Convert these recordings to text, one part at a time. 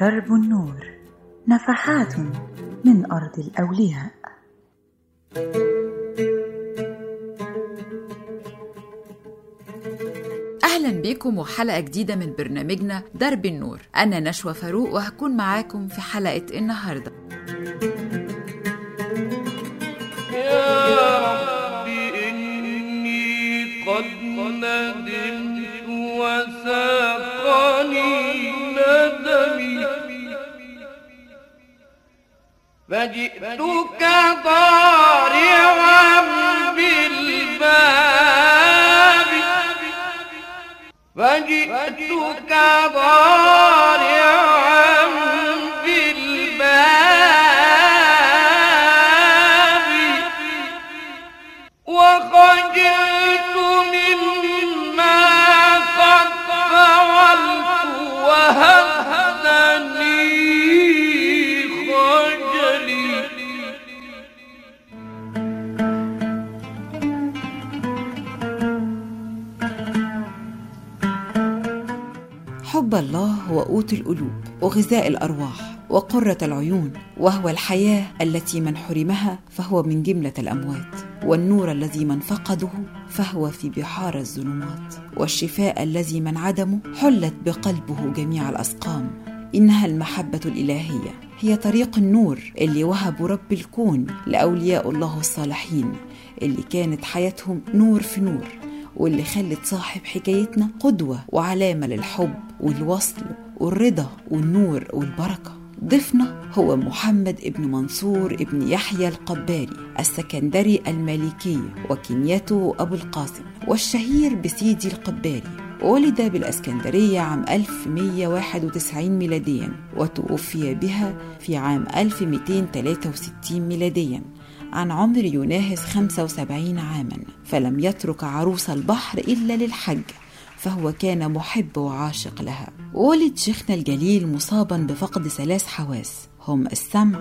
درب النور نفحات من أرض الأولياء. أهلا بكم وحلقة جديدة من برنامجنا درب النور. أنا نشوى فاروق وهكون معاكم في حلقة النهاردة. فجئتك ضارعا بالباب. فجئتك حب الله هو قوت القلوب وغذاء الأرواح وقرة العيون وهو الحياة التي من حرمها فهو من جملة الأموات والنور الذي من فقده فهو في بحار الظلمات والشفاء الذي من عدمه حلت بقلبه جميع الأسقام إنها المحبة الإلهية هي طريق النور اللي وهبه رب الكون لأولياء الله الصالحين اللي كانت حياتهم نور في نور واللي خلت صاحب حكايتنا قدوة وعلامة للحب والوصل والرضا والنور والبركة. ضيفنا هو محمد ابن منصور ابن يحيى القباري السكندري المالكي وكنيته أبو القاسم والشهير بسيدي القباري. ولد بالإسكندرية عام 1191 ميلاديا وتوفي بها في عام 1263 ميلاديا. عن عمر يناهز 75 عاما فلم يترك عروس البحر إلا للحج فهو كان محب وعاشق لها. ولد شيخنا الجليل مصابا بفقد ثلاث حواس هم السمع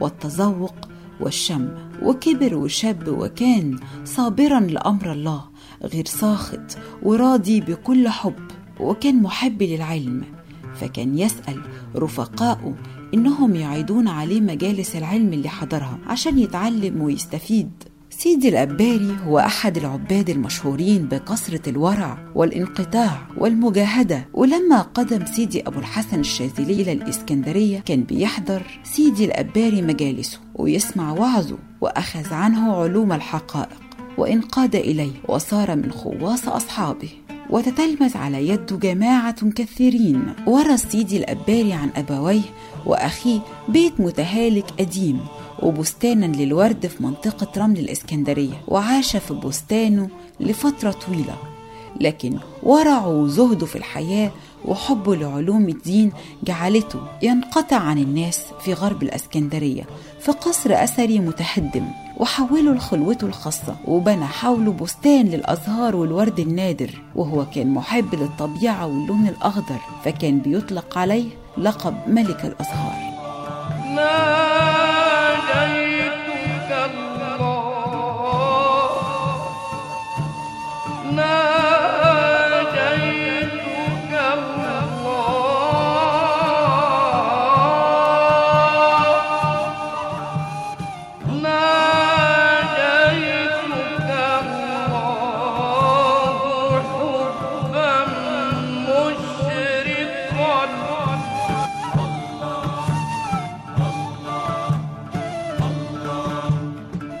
والتذوق والشم. وكبر وشاب وكان صابرا لأمر الله غير ساخط وراضي بكل حب وكان محب للعلم فكان يسأل رفقائه إنهم يعيدون عليه مجالس العلم اللي حضرها عشان يتعلم ويستفيد. سيدي الأباري هو أحد العباد المشهورين بكثرة الورع والانقطاع والمجاهدة ولما قدم سيدي أبو الحسن الشاذلي إلى الإسكندرية كان بيحضر سيدي الأباري مجالسه ويسمع وعظه وأخذ عنه علوم الحقائق وإنقاد إليه وصار من خواص أصحابه. وتتلمذ على يده جماعة كثيرين. ورث سيدي الأباري عن أبويه وأخيه بيت متهالك قديم وبستانا للورد في منطقة رمل الإسكندرية وعاش في بستانه لفترة طويلة. لكن ورعه وزهده في الحياة وحبه لعلوم الدين جعلته ينقطع عن الناس في غرب الإسكندرية في قصر أثري متهدم وحوله لخلوته الخاصة وبنى حوله بستان للأزهار والورد النادر وهو كان محب للطبيعة واللون الأخضر فكان بيطلق عليه لقب ملك الأزهار.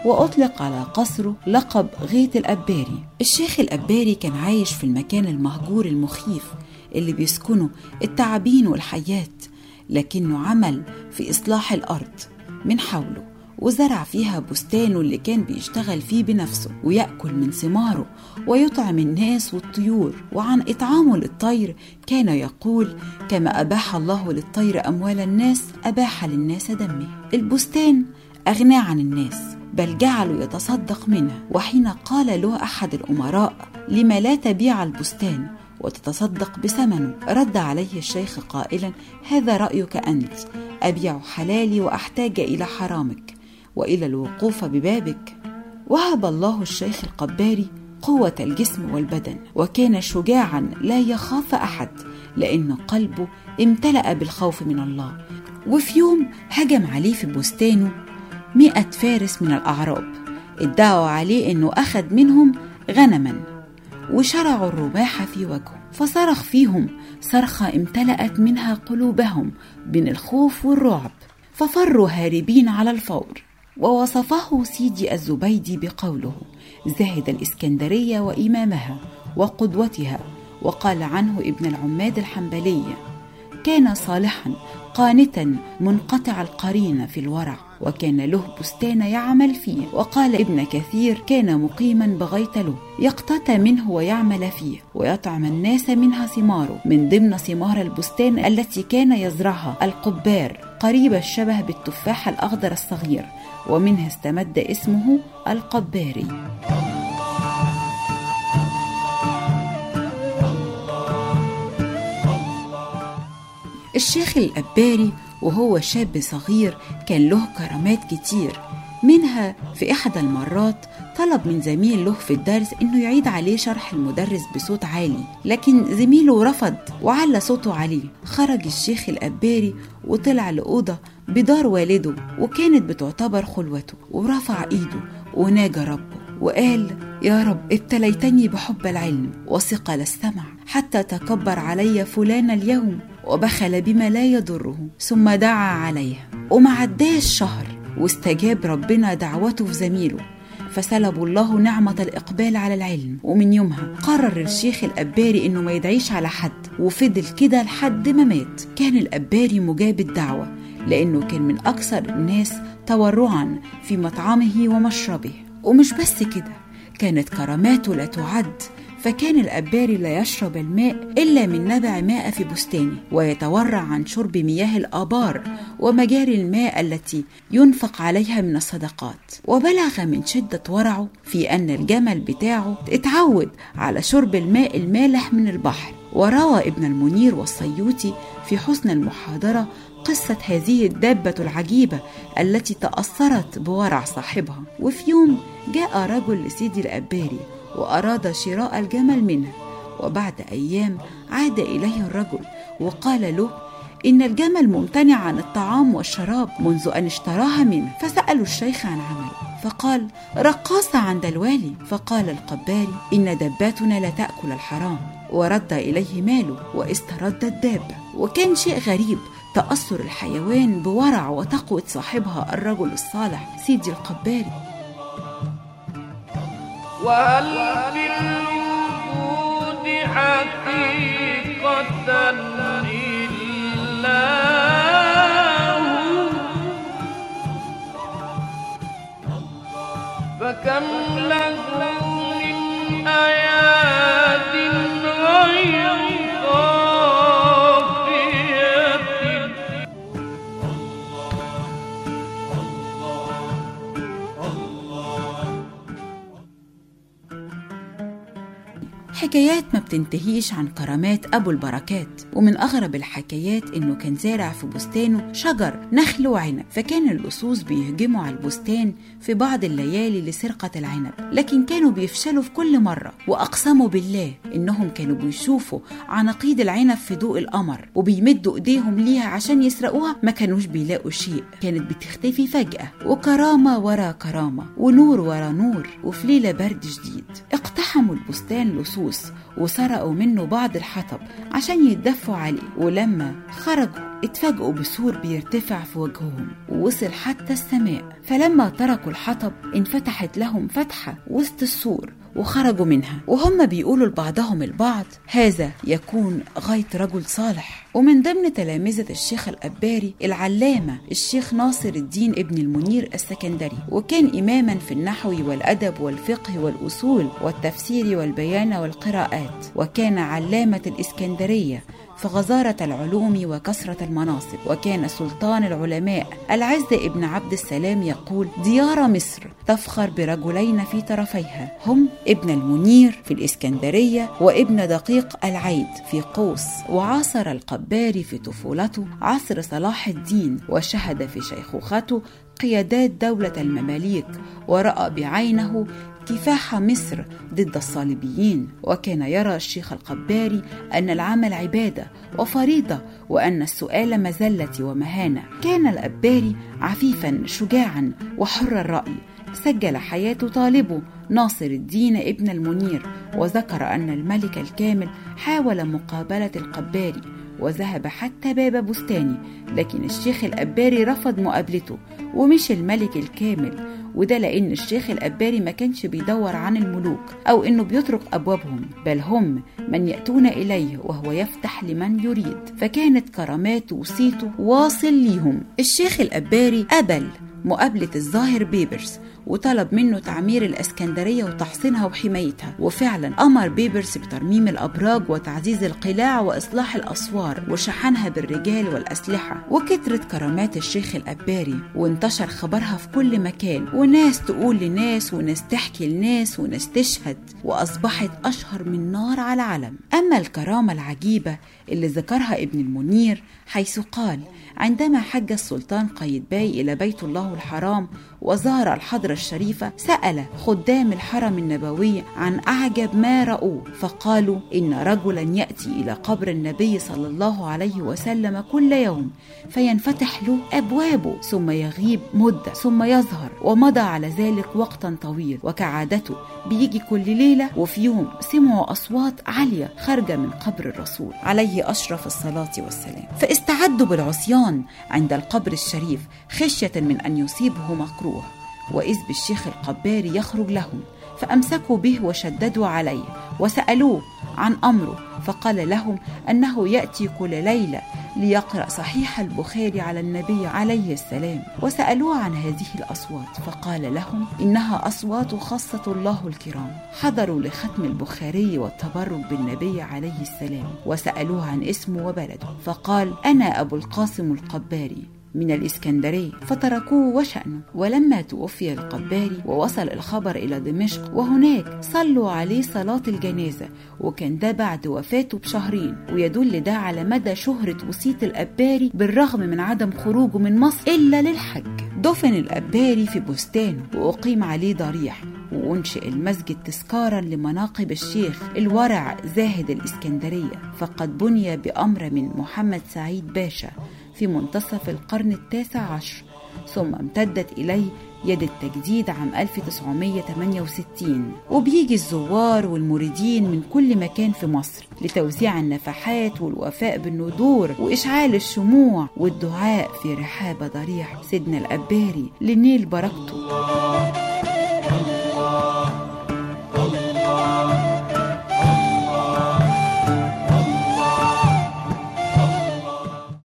وأطلق على قصره لقب غيث الأباري. الشيخ الأباري كان عايش في المكان المهجور المخيف اللي بيسكنه التعابين والحيات لكنه عمل في إصلاح الأرض من حوله وزرع فيها بستانه اللي كان بيشتغل فيه بنفسه ويأكل من ثماره ويطعم الناس والطيور. وعن إطعامه للطير كان يقول كما أباح الله للطير أموال الناس أباح للناس دمه. البستان أغناه عن الناس بل جعلوا يتصدق منه وحين قال له أحد الأمراء لما لا تبيع البستان وتتصدق بثمنه رد عليه الشيخ قائلا هذا رأيك أنت أبيع حلالي وأحتاج إلى حرامك وإلى الوقوف ببابك؟ وهب الله الشيخ القباري قوة الجسم والبدن وكان شجاعا لا يخاف أحد لأن قلبه امتلأ بالخوف من الله. وفي يوم هجم عليه في بستانه مئة فارس من الأعراب. ادعوا عليه أنه أخذ منهم غنما. وشرعوا الرماح في وجهه. فصرخ فيهم. صرخة امتلأت منها قلوبهم من الخوف والرعب. ففروا هاربين على الفور. ووصفه سيدي الزبيدي بقوله. زاهد الإسكندرية وإمامها وقدوتها. وقال عنه ابن العماد الحنبلية كان صالحا قانتا منقطع القرين في الورع. وكان له بستان يعمل فيه. وقال ابن كثير كان مقيما بغيت له. منه ويعمل فيه. ويطعم الناس منها ثماره. من ضمن ثمار البستان التي كان يزرعها القبار قريب الشبه بالتفاح الأخضر الصغير. ومنها استمد اسمه القباري. الشيخ الأباري وهو شاب صغير كان له كرامات كتير. منها في إحدى المرات طلب من زميل له في الدرس إنه يعيد عليه شرح المدرس بصوت عالي لكن زميله رفض وعلى صوته عليه خرج الشيخ الأباري وطلع لأوضة بدار والده وكانت بتعتبر خلوته. ورفع إيده وناجى ربه وقال يا رب ابتليتني بحب العلم وثقل السمع حتى تكبر علي فلان اليوم. وبخل بما لا يضره ثم دعا عليه. وما عداش شهر واستجاب ربنا دعوته في زميله فسلبوا الله نعمة الإقبال على العلم. ومن يومها قرر الشيخ الأباري إنه ما يدعيش على حد. وفضل كده لحد ما مات. كان الأباري مجاب الدعوة لأنه كان من أكثر الناس تورعا في مطعمه ومشربه. ومش بس كده كانت كراماته لا تعد فكان الأباري لا يشرب الماء إلا من نبع ماء في بستانه ويتورع عن شرب مياه الآبار ومجاري الماء التي ينفق عليها من الصدقات. وبلغ من شدة ورعه في أن الجمل بتاعه اتعود على شرب الماء المالح من البحر. وروى ابن المنير والصيوطي في حسن المحاضرة قصة هذه الدابة العجيبة التي تأثرت بورع صاحبها. وفي يوم جاء رجل لسيدي الأباري وأراد شراء الجمل منه. وبعد أيام عاد إليه الرجل وقال له إن الجمل ممتنع عن الطعام والشراب منذ أن اشتراها منه. فسألوا الشيخ عن عمله. فقال رقاصة عند الوالي. فقال القباري إن دباتنا لا تأكل الحرام. ورد إليه ماله واسترد الدابة وكان شيء غريب تأثر الحيوان بورع وتقوة صاحبها الرجل الصالح سيدي القباري وهل في الوجود حقيقة إلا هو؟ فكم له من آيات حكايات ما بتنتهيش عن كرامات أبو البركات ومن أغرب الحكايات إنه كان زارع في بستانه شجر نخل وعنب فكان اللصوص بيهجموا على البستان في بعض الليالي لسرقة العنب لكن كانوا بيفشلوا في كل مرة وأقسموا بالله إنهم كانوا بيشوفوا عناقيد العنب في ضوء القمر وبيمدوا إيديهم ليها عشان يسرقوها ما كانوش بيلاقوا شيء كانت بتختفي فجأة وكرامة ورا كرامة ونور ورا نور وفي ليلة برد شديد اقتحموا البستان لصوص وسرقوا منه بعض الحطب عشان يتدفوا عليه. ولما خرجوا اتفاجئوا بسور بيرتفع في وجههم ووصل حتى السماء. فلما تركوا الحطب انفتحت لهم فتحة وسط السور. وخرجوا منها. وهم بيقولوا لبعضهم البعض هذا يكون غاية رجل صالح. ومن ضمن تلامذة الشيخ الأباري العلامة الشيخ ناصر الدين ابن المنير السكندري. وكان إماما في النحو والأدب والفقه والأصول والتفسير والبيان والقراءات. وكان علامة الإسكندرية في غزارة العلوم وكثرة المناصب وكان سلطان العلماء العز ابن عبد السلام يقول ديار مصر تفخر برجلين في طرفيها هم ابن المنير في الإسكندرية وابن دقيق العيد في قوس وعاصر القباري في طفولته عصر صلاح الدين وشهد في شيخوخته قيادات دولة المماليك ورأى بعينه كفاح مصر ضد الصليبيين وكان يرى الشيخ القباري أن العمل عبادة وفريضة وأن السؤال مزلة ومهانة. كان الأباري عفيفا شجاعا وحر الرأي. سجل حياة طالبه ناصر الدين ابن المنير وذكر أن الملك الكامل حاول مقابلة القباري وذهب حتى باب بستاني لكن الشيخ القباري رفض مقابلته ومشي الملك الكامل وده لأن الشيخ القباري ما كانش بيدور عن الملوك أو إنه بيطرق أبوابهم بل هم من يأتون إليه وهو يفتح لمن يريد. فكانت كراماته وصيته واصل ليهم. الشيخ القباري قبل مقابلة الظاهر بيبرس وطلب منه تعمير الإسكندرية وتحصينها وحمايتها. وفعلا أمر بيبرس بترميم الأبراج وتعزيز القلاع وإصلاح الأسوار وشحنها بالرجال والأسلحة. وكترت كرامات الشيخ القباري وانتشر خبرها في كل مكان. وناس تقول لناس وناس تحكي لناس وناس تشهد. وأصبحت أشهر من نار على علم أما الكرامة العجيبة اللي ذكرها ابن المنير حيث قال عندما حج السلطان قايتباي إلى بيت الله الحرام وزار الحضرة الشريفة سأل خدام الحرم النبوي عن أعجب ما رأوه فقالوا إن رجلا يأتي إلى قبر النبي صلى الله عليه وسلم كل يوم فينفتح له أبوابه ثم يغيب مدة ثم يظهر ومضى على ذلك وقتا طويل وكعادته بيجي كل ليلة وفي يوم سمعوا أصوات عالية خارجة من قبر الرسول عليه أشرف الصلاة والسلام. فاستعدوا بالعصيان عند القبر الشريف خشية من أن يصيبه مكروه وإذ بالشيخ القباري يخرج لهم فأمسكوا به وشددوا عليه وسألوه عن أمره فقال لهم أنه يأتي كل ليلة ليقرأ صحيح البخاري على النبي عليه السلام. وسألوه عن هذه الأصوات فقال لهم إنها أصوات خاصة الله الكرام. حضروا لختم البخاري والتبرك بالنبي عليه السلام وسألوه عن اسمه وبلده فقال أنا أبو القاسم القباري. من الإسكندرية فتركوه وشأنه. ولما توفي القباري ووصل الخبر إلى دمشق وهناك صلوا عليه صلاة الجنازة وكان ده بعد وفاته بشهرين. ويدل ده على مدى شهرة وصية الأباري بالرغم من عدم خروجه من مصر إلا للحج. دفن الأباري في بستانه وأقيم عليه ضريح وأنشئ المسجد تذكارا لمناقب الشيخ الورع زاهد الإسكندرية. فقد بني بأمر من محمد سعيد باشا. في منتصف القرن التاسع عشر ثم امتدت إليه يد التجديد عام 1968 وبيجي الزوار والمريدين من كل مكان في مصر لتوزيع النفحات والوفاء بالندور وإشعال الشموع والدعاء في رحاب ضريح سيدنا الأباري لنيل بركته.